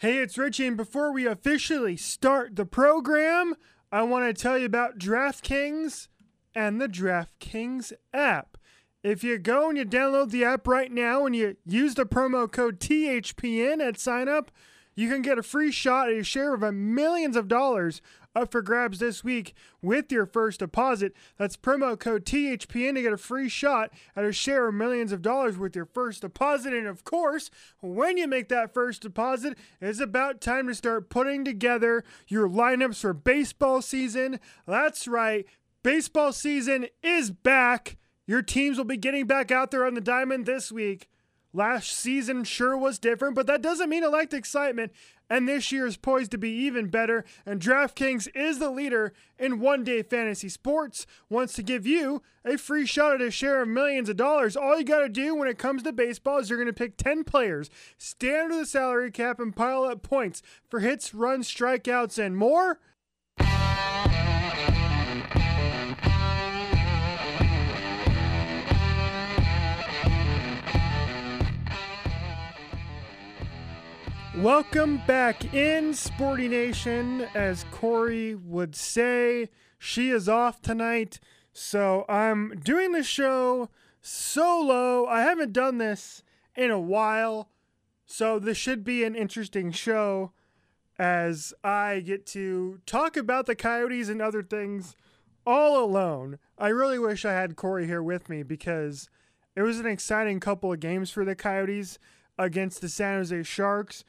Hey, it's Richie, and before we officially start the program, I want to tell you about DraftKings and the DraftKings app. If you go and you download the app right now and you use the promo code THPN at sign up, you can get a free shot at a share of millions of dollars up for grabs this week with your first deposit. That's promo code THPN to get a free shot at a share of millions of dollars with your first deposit. And of course, when you make that first deposit, it's about time to start putting together your lineups for baseball season. That's right, baseball season is back. Your teams will be getting back out there on the diamond this week. Last season sure was different, but that doesn't mean it lacked excitement. And this year is poised to be even better. And DraftKings is the leader in one day fantasy sports. Wants to give you a free shot at a share of millions of dollars. All you got to do when it comes to baseball is you're going to pick 10 players, stand under the salary cap, and pile up points for hits, runs, strikeouts, and more. Welcome back in Sporty Nation. As Corey would say, she is off tonight. So I'm doing the show solo. I haven't done this in a while. So this should be an interesting show as I get to talk about the Coyotes and other things all alone. I really wish I had Corey here with me because it was an exciting couple of games for the Coyotes against the San Jose Sharks.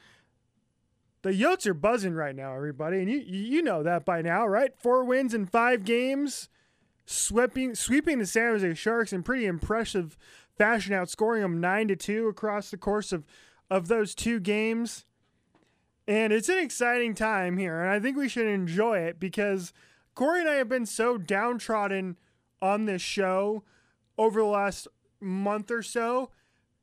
The Yotes are buzzing right now, everybody, and you you know that by now, right? Four wins in five games, sweeping sweeping the San Jose Sharks in pretty impressive fashion, outscoring them nine to two across the course of of those two games. And it's an exciting time here, and I think we should enjoy it because Corey and I have been so downtrodden on this show over the last month or so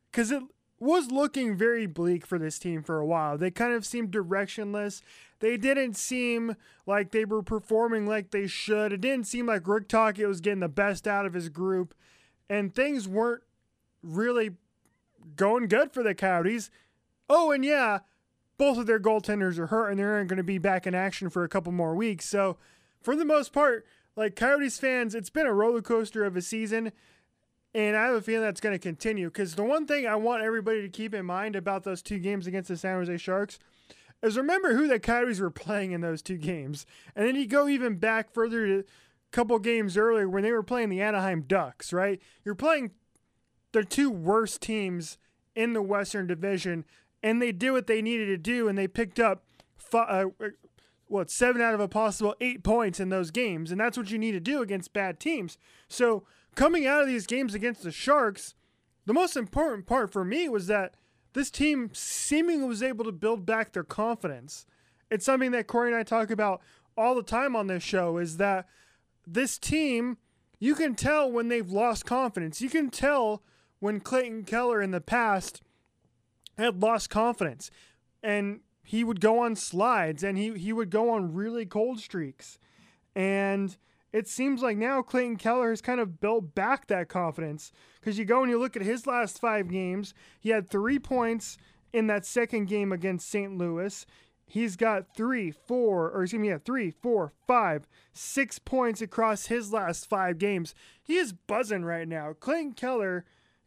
because it was looking very bleak for this team for a while. They kind of seemed directionless. They didn't seem like they were performing like they should. It didn't seem like Rick Tocchet was getting the best out of his group, and things weren't really going good for the Coyotes. Oh, and yeah, both of their goaltenders are hurt, and they aren't going to be back in action for a couple more weeks. So, for the most part, like Coyotes fans, it's been a roller coaster of a season. And I have a feeling that's going to continue because the one thing I want everybody to keep in mind about those two games against the San Jose Sharks is remember who the Coyotes were playing in those two games. And then you go even back further to a couple games earlier when they were playing the Anaheim Ducks, right? You're playing the two worst teams in the Western Division, and they did what they needed to do, and they picked up, five, uh, what, seven out of a possible eight points in those games. And that's what you need to do against bad teams. So, coming out of these games against the Sharks, the most important part for me was that this team seemingly was able to build back their confidence. It's something that Corey and I talk about all the time on this show is that this team, you can tell when they've lost confidence. You can tell when Clayton Keller in the past had lost confidence and he would go on slides and he, he would go on really cold streaks. And it seems like now Clayton Keller has kind of built back that confidence because you go and you look at his last five games. He had three points in that second game against St. Louis. He's got three, four, or excuse me, yeah, three, four, five, six points across his last five games. He is buzzing right now. Clayton Keller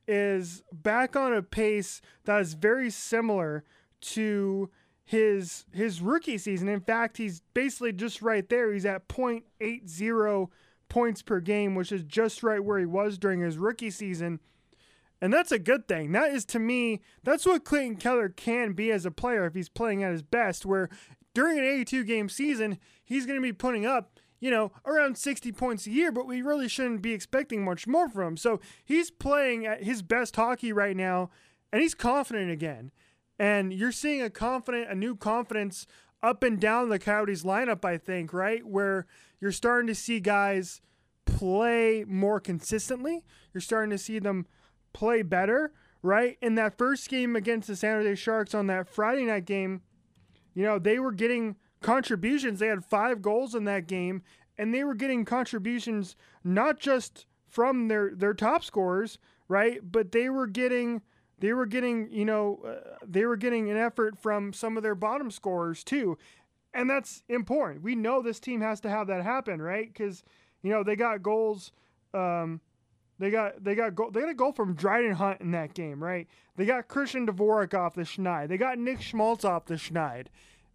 is back on a pace that is very similar to his his rookie season. In fact, he's basically just right there. He's at 0.80 points per game, which is just right where he was during his rookie season. And that's a good thing. That is to me, that's what Clayton Keller can be as a player if he's playing at his best, where during an 82 game season, he's going to be putting up, you know, around 60 points a year, but we really shouldn't be expecting much more from him. So he's playing at his best hockey right now, and he's confident again. And you're seeing a confident, a new confidence up and down the Coyotes lineup, I think, right? Where you're starting to see guys play more consistently. You're starting to see them play better, right? In that first game against the San Jose Sharks on that Friday night game, you know, they were getting contributions. They had five goals in that game, and they were getting contributions not just from their, their top scorers, right? But they were getting they were getting, you know, uh, they were getting an effort from some of their bottom scorers too. And that's important. We know this team has to have that happen, right? Cuz you know, they got goals um, they got they got go, they got a goal from Dryden Hunt in that game, right? They got Christian Dvorak off the schneid. They got Nick Schmaltz off the schneid.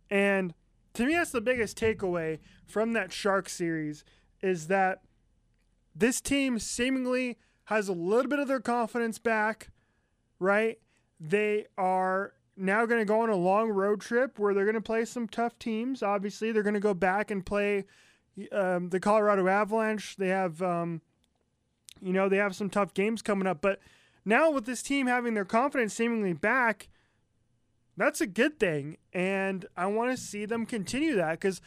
And to me that's the biggest takeaway from that Shark series is that this team seemingly has a little bit of their confidence back, right? They are now going to go on a long road trip where they're going to play some tough teams. Obviously, they're going to go back and play um, the Colorado Avalanche. They have, um, you know, they have some tough games coming up. But now with this team having their confidence seemingly back, that's a good thing. And I want to see them continue that because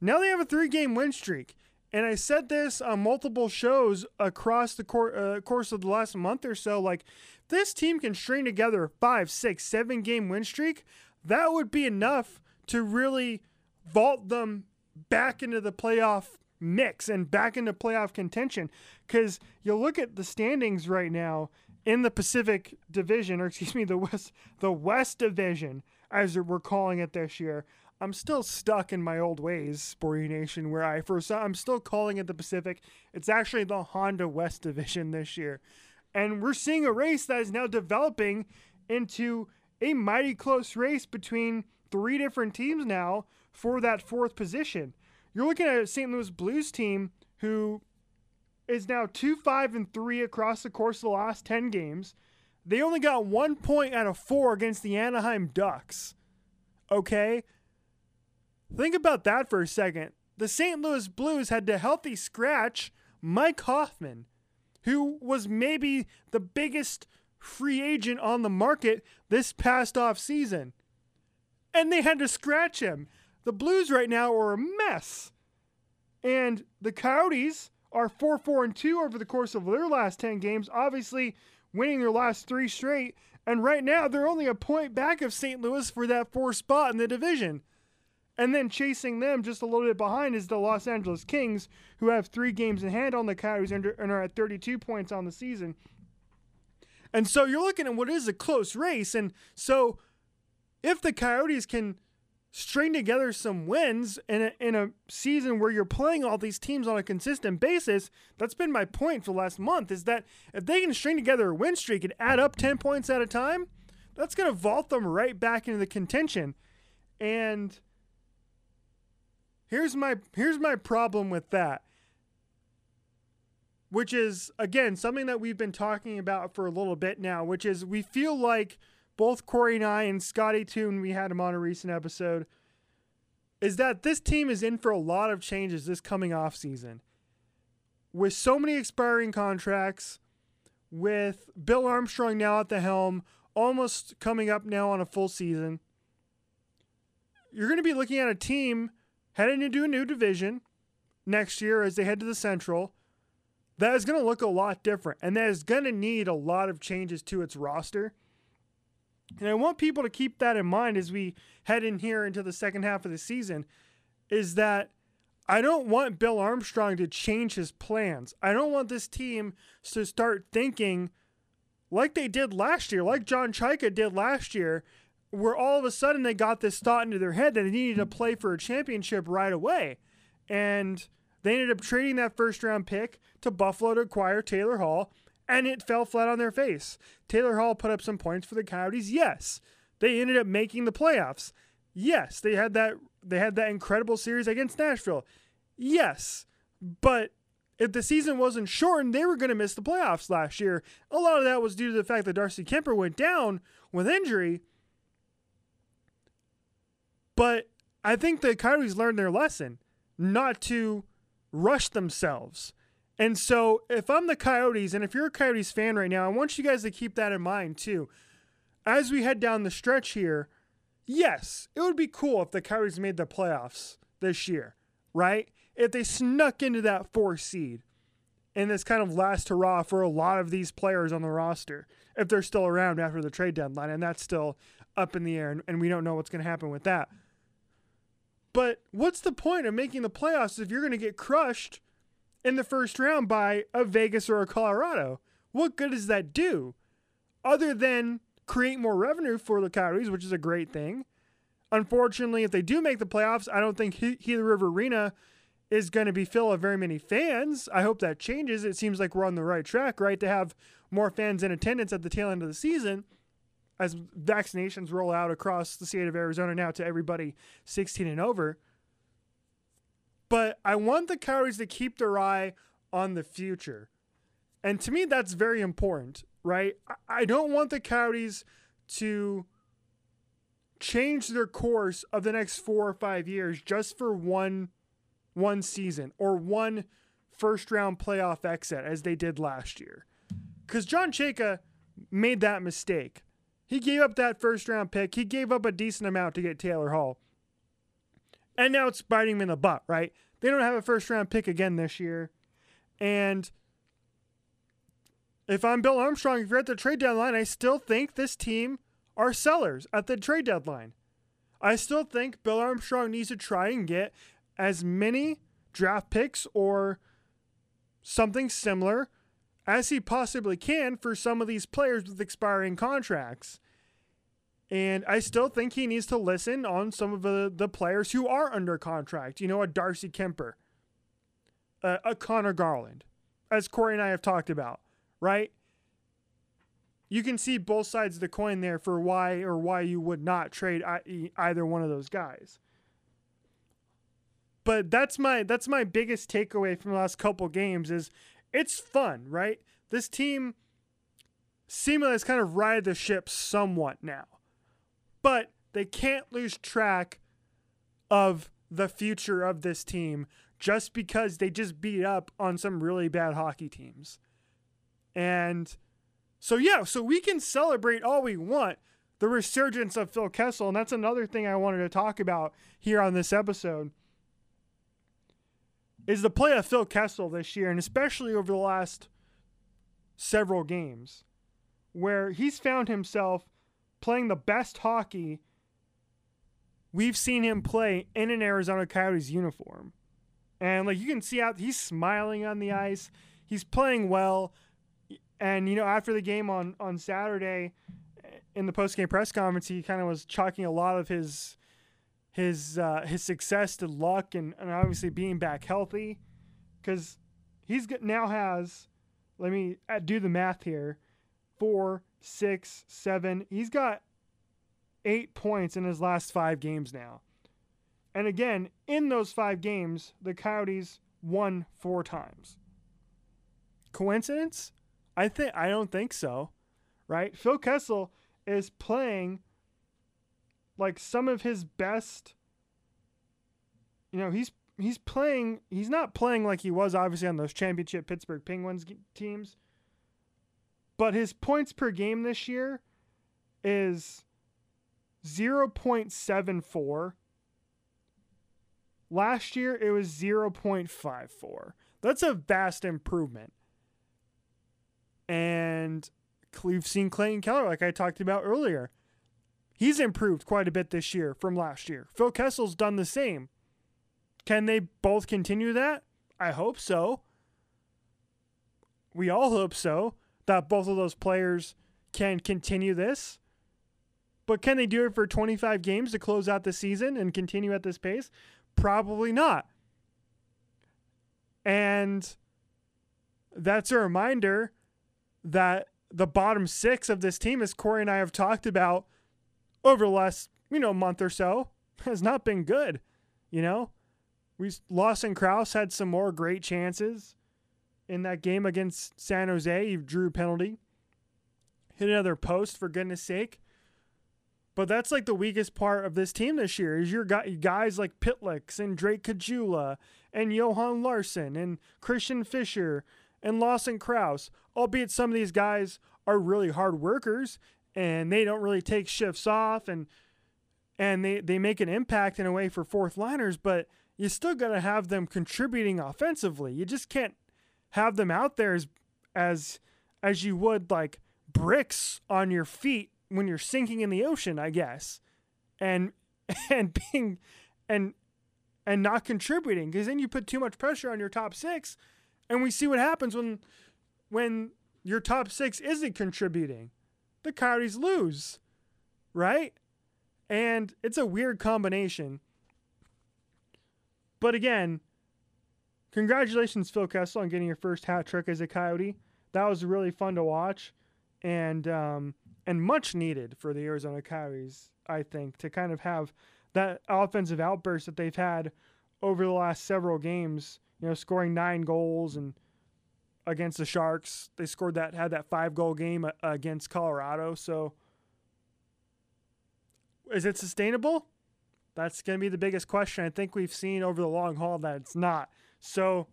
now they have a three game win streak. And I said this on multiple shows across the cor- uh, course of the last month or so. Like, this team can string together five, six, seven game win streak. That would be enough to really vault them back into the playoff mix and back into playoff contention. Because you look at the standings right now in the Pacific Division, or excuse me, the West, the West Division, as we're calling it this year. I'm still stuck in my old ways, Sporty Nation, where I first I'm still calling it the Pacific. It's actually the Honda West Division this year. And we're seeing a race that is now developing into a mighty close race between three different teams now for that fourth position. You're looking at a St. Louis Blues team who is now 2 5 and 3 across the course of the last 10 games. They only got one point out of four against the Anaheim Ducks. Okay? Think about that for a second. The St. Louis Blues had to healthy scratch Mike Hoffman, who was maybe the biggest free agent on the market this past off season. And they had to scratch him. The Blues right now are a mess. And the Coyotes are 4 4 and 2 over the course of their last 10 games, obviously winning their last three straight. And right now, they're only a point back of St. Louis for that fourth spot in the division. And then chasing them just a little bit behind is the Los Angeles Kings, who have three games in hand on the Coyotes and are at 32 points on the season. And so you're looking at what is a close race. And so if the Coyotes can string together some wins in a, in a season where you're playing all these teams on a consistent basis, that's been my point for the last month, is that if they can string together a win streak and add up 10 points at a time, that's going to vault them right back into the contention. And Here's my here's my problem with that. Which is again something that we've been talking about for a little bit now, which is we feel like both Corey and I and Scotty too, we had him on a recent episode, is that this team is in for a lot of changes this coming off season. With so many expiring contracts, with Bill Armstrong now at the helm, almost coming up now on a full season, you're going to be looking at a team heading into a new division next year as they head to the Central, that is going to look a lot different. And that is going to need a lot of changes to its roster. And I want people to keep that in mind as we head in here into the second half of the season is that I don't want Bill Armstrong to change his plans. I don't want this team to start thinking like they did last year, like John Chayka did last year, where all of a sudden they got this thought into their head that they needed to play for a championship right away. And they ended up trading that first round pick to Buffalo to acquire Taylor Hall, and it fell flat on their face. Taylor Hall put up some points for the Coyotes, yes. They ended up making the playoffs. Yes, they had that they had that incredible series against Nashville. Yes. But if the season wasn't shortened, they were going to miss the playoffs last year. A lot of that was due to the fact that Darcy Kuemper went down with injury, but I think the Coyotes learned their lesson not to rush themselves. And so if I'm the Coyotes, and if you're a Coyotes fan right now, I want you guys to keep that in mind too. As we head down the stretch here, yes, it would be cool if the Coyotes made the playoffs this year, right? If they snuck into that four seed in this kind of last hurrah for a lot of these players on the roster, if they're still around after the trade deadline, and that's still up in the air, and, and we don't know what's going to happen with that. But what's the point of making the playoffs if you're going to get crushed in the first round by a Vegas or a Colorado? What good does that do? Other than create more revenue for the Coyotes, which is a great thing. Unfortunately, if they do make the playoffs, I don't think Gila River Arena is going to be filled with very many fans. I hope that changes. It seems like we're on the right track, right, to have more fans in attendance at the tail end of the season as vaccinations roll out across the state of Arizona now to everybody 16 and over. But I want the Coyotes to keep their eye on the future. And to me, that's very important, right? I don't want the Coyotes to change their course of the next four or five years just for one one season or one first round playoff exit as they did last year. Because John Chayka made that mistake. He gave up that first round pick. He gave up a decent amount to get Taylor Hall. And now it's biting him in the butt, right? They don't have a first round pick again this year. And if I'm Bill Armstrong, if you're at the trade deadline, I still think this team are sellers at the trade deadline. I still think Bill Armstrong needs to try and get as many draft picks or something similar as he possibly can for some of these players with expiring contracts. And I still think he needs to listen on some of the, the players who are under contract. You know, a Darcy Kuemper, a, a Conor Garland, as Corey and I have talked about, right? you can see both sides of the coin there for why or why you would not trade either one of those guys. But that's my that's my biggest takeaway from the last couple games is it's fun, right? This team seemingly has kind of ride the ship somewhat now. But they can't lose track of the future of this team just because they just beat up on some really bad hockey teams. And so yeah, so we can celebrate all we want the resurgence of Phil Kessel, and that's another thing I wanted to talk about here on this episode. Is the play of Phil Kessel this year, and especially over the last several games, where he's found himself playing the best hockey we've seen him play in an Arizona Coyotes uniform. And like you can see out he's smiling on the ice. He's playing well. And you know, after the game on on Saturday, in the post game press conference, he kind of was chalking a lot of his his uh, his success to luck and, and obviously being back healthy, because he's now has. Let me uh, do the math here. Four, six, seven. He's got eight points in his last five games now. And again, in those five games, the Coyotes won four times. Coincidence? I think I don't think so. Right? Phil Kessel is playing like some of his best you know, he's he's playing he's not playing like he was obviously on those championship Pittsburgh Penguins teams. But his points per game this year is 0.74. Last year it was 0.54. That's a vast improvement. And we've seen Clayton Keller, like I talked about earlier. He's improved quite a bit this year from last year. Phil Kessel's done the same. Can they both continue that? I hope so. We all hope so that both of those players can continue this. But can they do it for 25 games to close out the season and continue at this pace? Probably not. And that's a reminder that the bottom six of this team, as Corey and I have talked about over the last, you know, month or so, has not been good. You know, we Lawson Crouse had some more great chances in that game against San Jose. He drew a penalty, hit another post for goodness sake. But that's like the weakest part of this team this year is your guys like Pitlicks and Drake Caggiula and Johan Larsson and Christian Fischer and Lawson Crouse, albeit some of these guys are really hard workers and they don't really take shifts off and and they, they make an impact in a way for fourth liners, but you still got to have them contributing offensively. You just can't have them out there as as as you would like bricks on your feet when you're sinking in the ocean, I guess. And and being and and not contributing because then you put too much pressure on your top 6 and we see what happens when when your top six isn't contributing. The Coyotes lose, right? And it's a weird combination. But again, congratulations, Phil Kessel, on getting your first hat trick as a Coyote. That was really fun to watch, and um, and much needed for the Arizona Coyotes. I think to kind of have that offensive outburst that they've had over the last several games. You know, scoring nine goals and against the Sharks, they scored that had that five goal game uh, against Colorado. So, is it sustainable? That's going to be the biggest question. I think we've seen over the long haul that it's not. So,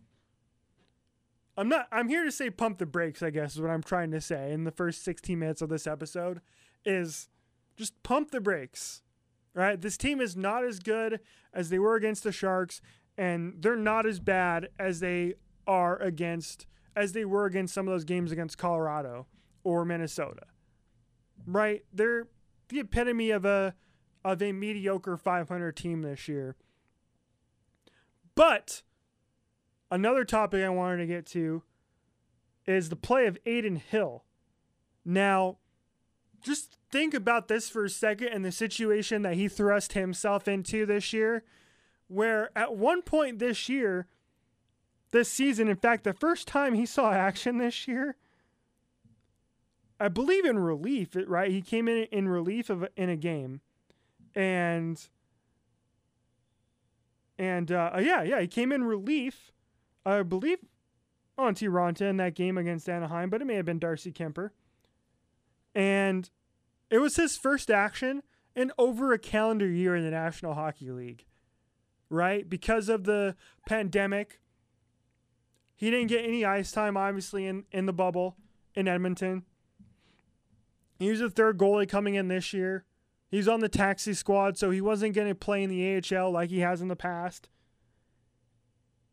I'm not. I'm here to say pump the brakes. I guess is what I'm trying to say in the first 16 minutes of this episode. Is just pump the brakes. Right? This team is not as good as they were against the Sharks, and they're not as bad as they are against as they were against some of those games against Colorado or Minnesota. Right? They're the epitome of a of a mediocre 500 team this year. But another topic I wanted to get to is the play of Adin Hill. Now, just think about this for a second and the situation that he thrust himself into this year, where at one point this year, this season, in fact, the first time he saw action this year, I believe in relief, right? He came in in relief of in a game, and and uh, yeah, yeah, he came in relief. I believe on T. Raanta in that game against Anaheim, but it may have been Darcy Kuemper, And it was his first action in over a calendar year in the National Hockey League, right? Because of the pandemic, he didn't get any ice time, obviously, in, in the bubble in Edmonton. He was the third goalie coming in this year. He's on the taxi squad, so he wasn't going to play in the AHL like he has in the past.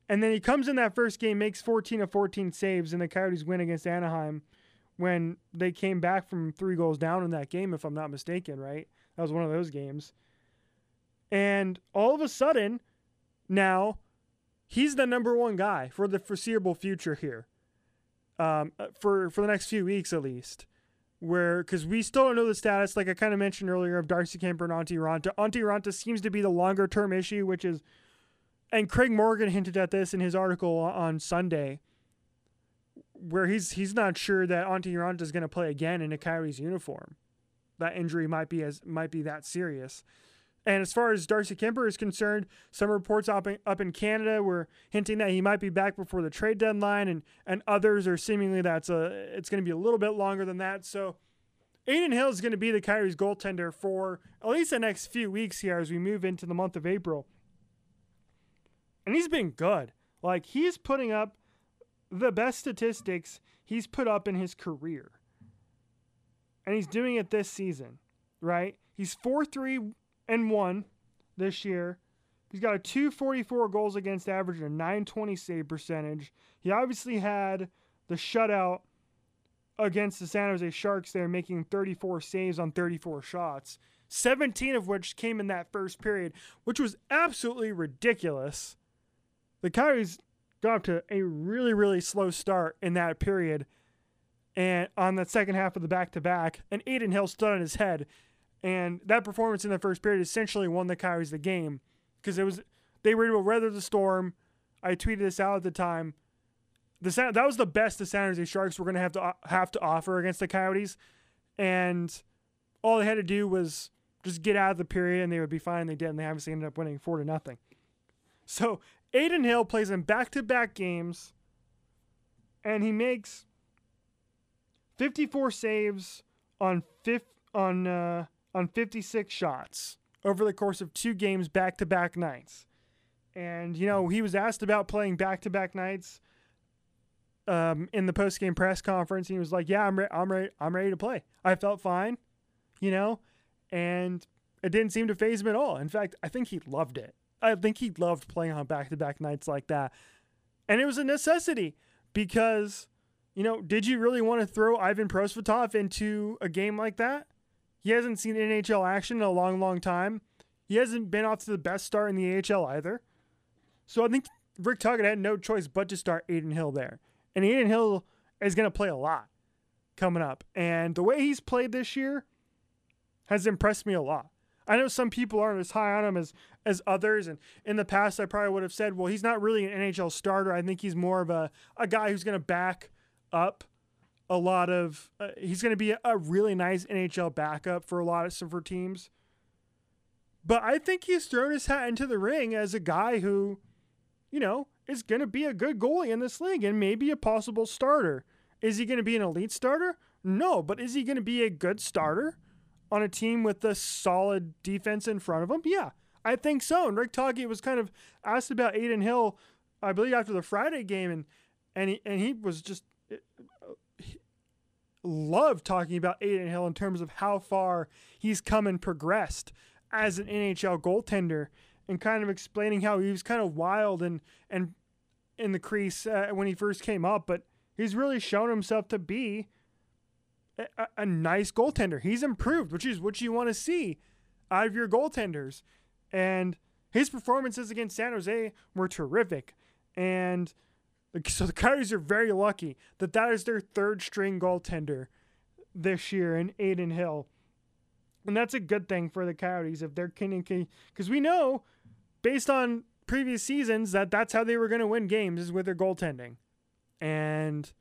And then he comes in that first game, makes 14 of 14 saves, and the Coyotes win against Anaheim when they came back from three goals down in that game, if I'm not mistaken, right? That was one of those games. And all of a sudden, now he's the number one guy for the foreseeable future here, um, uh, for for the next few weeks at least. Where because we still don't know the status, like I kind of mentioned earlier, of Darcy Kuemper and Antti Raanta. Antti Raanta seems to be the longer term issue, which is, and Craig Morgan hinted at this in his article on Sunday where he's he's not sure that Antti Raanta is going to play again in a Coyotes uniform. That injury might be as might be that serious. And as far as Darcy Kuemper is concerned, some reports up in, up in Canada were hinting that he might be back before the trade deadline, and and others are seemingly that's a it's going to be a little bit longer than that. So, Adin Hill is going to be the Coyotes goaltender for at least the next few weeks here as we move into the month of April. And he's been good. Like he's putting up the best statistics he's put up in his career. And he's doing it this season, right? He's 4 3 and 1 this year. He's got a 244 goals against average and a 920 save percentage. He obviously had the shutout against the San Jose Sharks there, making 34 saves on 34 shots, 17 of which came in that first period, which was absolutely ridiculous. The Coyotes got off to a really, really slow start in that period. And on the second half of the back to back, and Adin Hill stood on his head. And that performance in the first period essentially won the Coyotes the game because it was they were able to weather the storm. I tweeted this out at the time. The that was the best the San Jose Sharks were going to have to have to offer against the Coyotes, and all they had to do was just get out of the period and they would be fine. They did, and they obviously ended up winning four to nothing. So Adin Hill plays in back to back games and he makes 54 saves on fifth on uh, on 56 shots over the course of two games back to back nights. And you know, he was asked about playing back to back nights um, in the post game press conference. He was like, "Yeah, I'm re- I'm ready. I'm ready to play. I felt fine, you know, and it didn't seem to faze him at all. In fact, I think he loved it. I think he loved playing on back to back nights like that. And it was a necessity because, you know, did you really want to throw Ivan Prosvetov into a game like that? He hasn't seen NHL action in a long, long time. He hasn't been off to the best start in the AHL either. So I think Rick Tocchet had no choice but to start Adin Hill there. And Adin Hill is going to play a lot. coming up. And the way he's played this year has impressed me a lot. I know some people aren't as high on him as as others, and in the past I probably would have said, well, he's not really an NHL starter. I think he's more of a a guy who's going to back up a lot of. Uh, he's going to be a, a, really nice NHL backup for a lot of some for teams. But I think he's thrown his hat into the ring as a guy who, you know, is going to be a good goalie in this league and maybe a possible starter. Is he going to be an elite starter? No, but is he going to be a good starter? on a team with a solid defense in front of him? Yeah, I think so. And Rick Tocchet was kind of asked about Adin Hill, I believe, after the Friday game, and and he and he was just loved talking about Adin Hill in terms of how far he's come and progressed as an NHL goaltender, and kind of explaining how he was kind of wild and and in the crease uh, when he first came up, but he's really shown himself to be a, a nice goaltender. He's improved, which is what you want to see out of your goaltenders. And his performances against San Jose were terrific. And so the Coyotes are very lucky that that is their third string goaltender this year in Adin Hill. And that's a good thing for the Coyotes if they're continuing because we know based on previous seasons that that's how they were going to win games is with their goaltending. And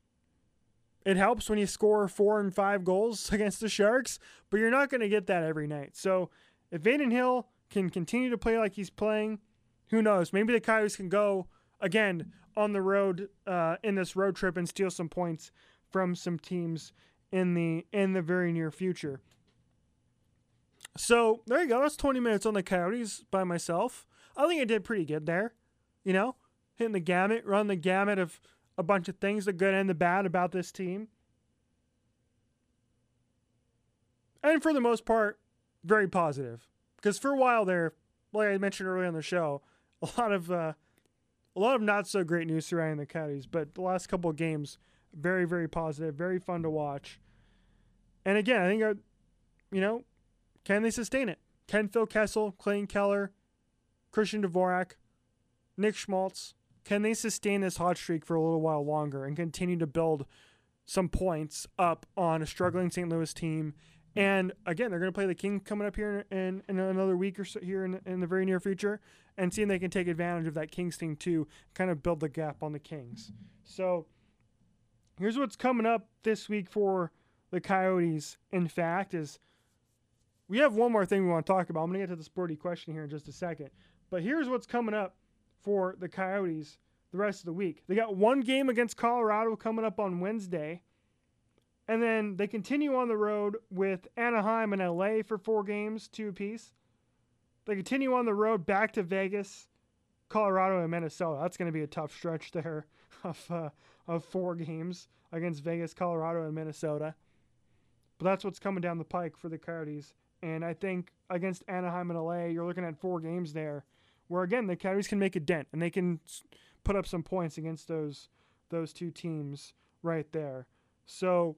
it helps when you score four and five goals against the Sharks, but you're not going to get that every night. So if Adin Hill can continue to play like he's playing, who knows? Maybe the Coyotes can go again on the road uh, in this road trip and steal some points from some teams in the in the very near future. So there you go. That's 20 minutes on the Coyotes by myself. I think I did pretty good there. You know, hitting the gamut, run the gamut of a bunch of things, the good and the bad, about this team. And for the most part, very positive. Because for a while there, like I mentioned earlier on the show, a lot of uh, a lot of not so great news surrounding the Coyotes. But the last couple of games, very very positive, very fun to watch. And again, I think, uh, you know, can they sustain it? Can Phil Kessel, Clayton Keller, Christian Dvorak, Nick Schmaltz, can they sustain this hot streak for a little while longer and continue to build some points up on a struggling St. Louis team? And again, they're going to play the Kings coming up here in, in another week or so here in, in the very near future and seeing they can take advantage of that Kings team too, kind of build the gap on the Kings. So here's what's coming up this week for the Coyotes. In fact, is we have one more thing we want to talk about. I'm going to get to the sporty question here in just a second. But here's what's coming up for the Coyotes the rest of the week. They got one game against Colorado coming up on Wednesday. And then they continue on the road with Anaheim and LA for four games, two apiece. They continue on the road back to Vegas, Colorado, and Minnesota. That's going to be a tough stretch there of, uh, of four games against Vegas, Colorado, and Minnesota. But that's what's coming down the pike for the Coyotes. And I think against Anaheim and LA, you're looking at four games there where again the Coyotes can make a dent and they can put up some points against those those two teams right there. So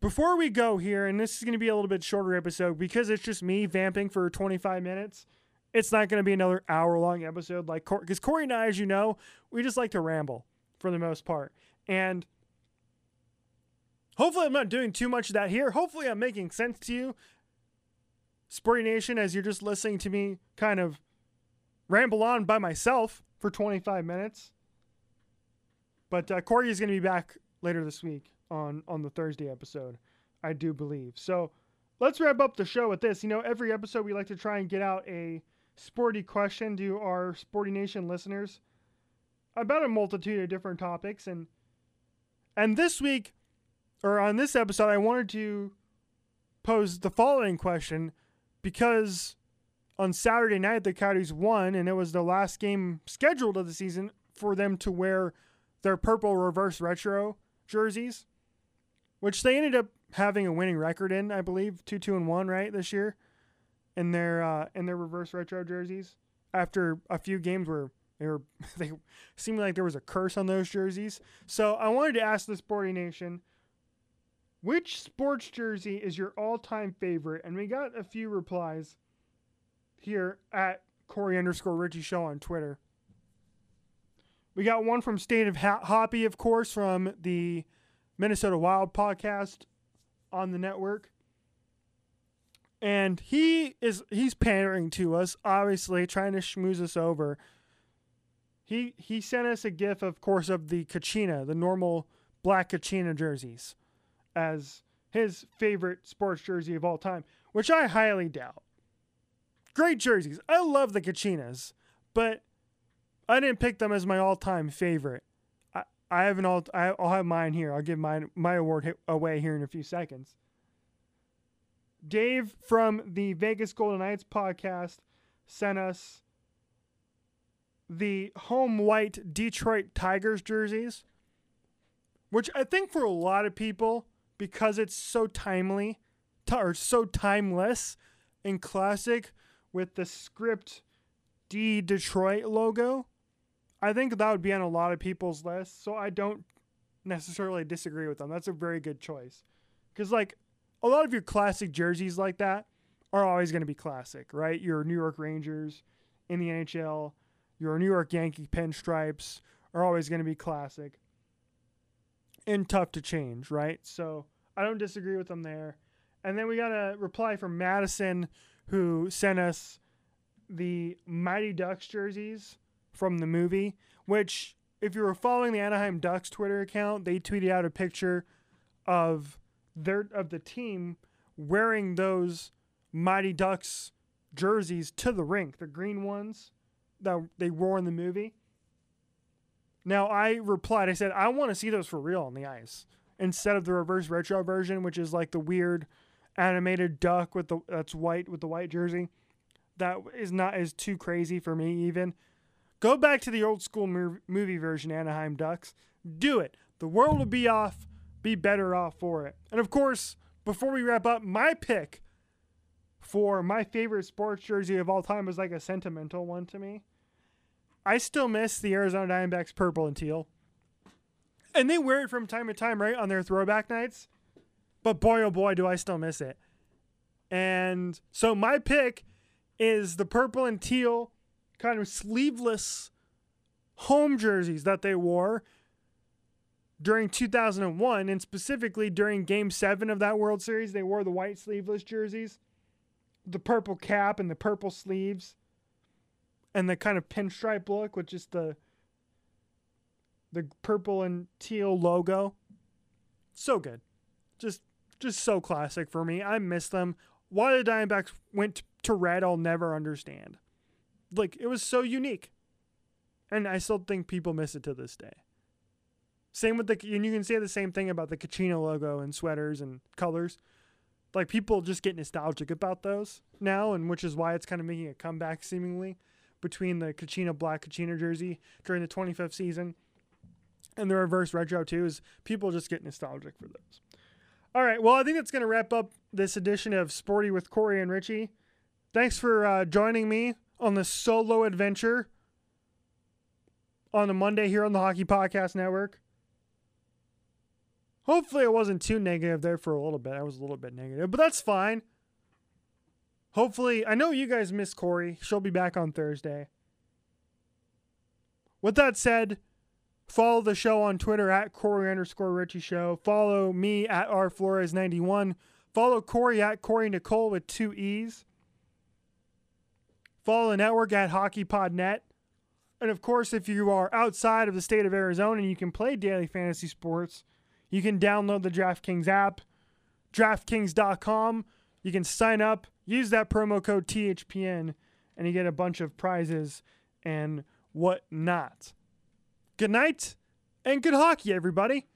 before we go here, and this is going to be a little bit shorter episode because it's just me vamping for 25 minutes. It's not going to be another hour long episode like because Corey and I, as you know, we just like to ramble for the most part, and hopefully I'm not doing too much of that here. Hopefully I'm making sense to you, Sporty Nation, as you're just listening to me kind of ramble on by myself for 25 minutes. But uh, Corey is going to be back later this week on on the Thursday episode, I do believe. So let's wrap up the show with this. You know, every episode we like to try and get out a sporty question to our Sporty Nation listeners about a multitude of different topics, and and this week or on this episode, I wanted to pose the following question because on Saturday night, the Coyotes won, and it was the last game scheduled of the season for them to wear their purple reverse retro jerseys, which they ended up having a winning record in, I believe, two two and one right this year, in their uh, in their reverse retro jerseys. After a few games where they were they seemed like there was a curse on those jerseys. So I wanted to ask the Sporty Nation. Which sports jersey is your all-time favorite? And we got a few replies here at Corey underscore Richie Show on Twitter. We got one from State of Hoppy, of course, from the Minnesota Wild podcast on the network. And he is he's pandering to us, obviously trying to schmooze us over. He he sent us a gif, of course, of the Kachina, the normal black Kachina jerseys, as his favorite sports jersey of all time, which I highly doubt. Great jerseys. I love the Kachinas, but I didn't pick them as my all-time favorite. I, have an all. I, will have mine here. I'll give mine my award away here in a few seconds. Dave from the Vegas Golden Knights podcast sent us the home white Detroit Tigers jerseys, which I think for a lot of people, because it's so timely or so timeless and classic with the script D Detroit logo, I think that would be on a lot of people's list. So I don't necessarily disagree with them. That's a very good choice. Because, like, a lot of your classic jerseys like that are always going to be classic, right? Your New York Rangers in the NHL, your New York Yankee pinstripes are always going to be classic and tough to change, right? So I don't disagree with them there. And then we got a reply from Madison who sent us the Mighty Ducks jerseys from the movie, which if you were following the Anaheim Ducks Twitter account, they tweeted out a picture of their of the team wearing those Mighty Ducks jerseys to the rink, the green ones that they wore in the movie. Now I replied, I said, I want to see those for real on the ice instead of the reverse retro version, which is like the weird animated duck with the that's white with the white jersey. That is not as too crazy for me even. Go back to the old school movie version Anaheim Ducks. Do it. The world will be off be better off for it. And of course, before we wrap up, my pick for my favorite sports jersey of all time is like a sentimental one to me. I still miss the Arizona Diamondbacks purple and teal. And they wear it from time to time, right, on their throwback nights. But boy, oh boy, do I still miss it. And so my pick is the purple and teal kind of sleeveless home jerseys that they wore during 2001 and specifically during game 7 of that World Series they wore the white sleeveless jerseys the purple cap and the purple sleeves and the kind of pinstripe look with just the the purple and teal logo. So good. Just just so classic for me. I miss them. Why the Diamondbacks went to red I'll never understand like it was so unique and I still think people miss it to this day same with the, and you can say the same thing about the Kachina logo and sweaters and colors. Like people just get nostalgic about those now, and which is why it's kind of making a comeback seemingly between the Kachina black Kachina jersey during the 25th season and the reverse retro too. Is people just get nostalgic for those. All right, well, I think that's going to wrap up this edition of Sporty with Corey and Richie. Thanks for uh, joining me on the solo adventure on a Monday here on the Hockey Podcast Network. Hopefully, I wasn't too negative there for a little bit. I was a little bit negative, but that's fine. Hopefully, I know you guys miss Corey. She'll be back on Thursday. With that said, follow the show on Twitter at Corey underscore Richie Show. Follow me at R Flores 91. Follow Corey at Corey Nicole with two E's. Follow the network at HockeyPodNet. And of course, if you are outside of the state of Arizona and you can play daily fantasy sports, you can download the DraftKings app, DraftKings.com. You can sign up, use that promo code THPN, and you get a bunch of prizes and whatnot. Good night and good hockey, everybody.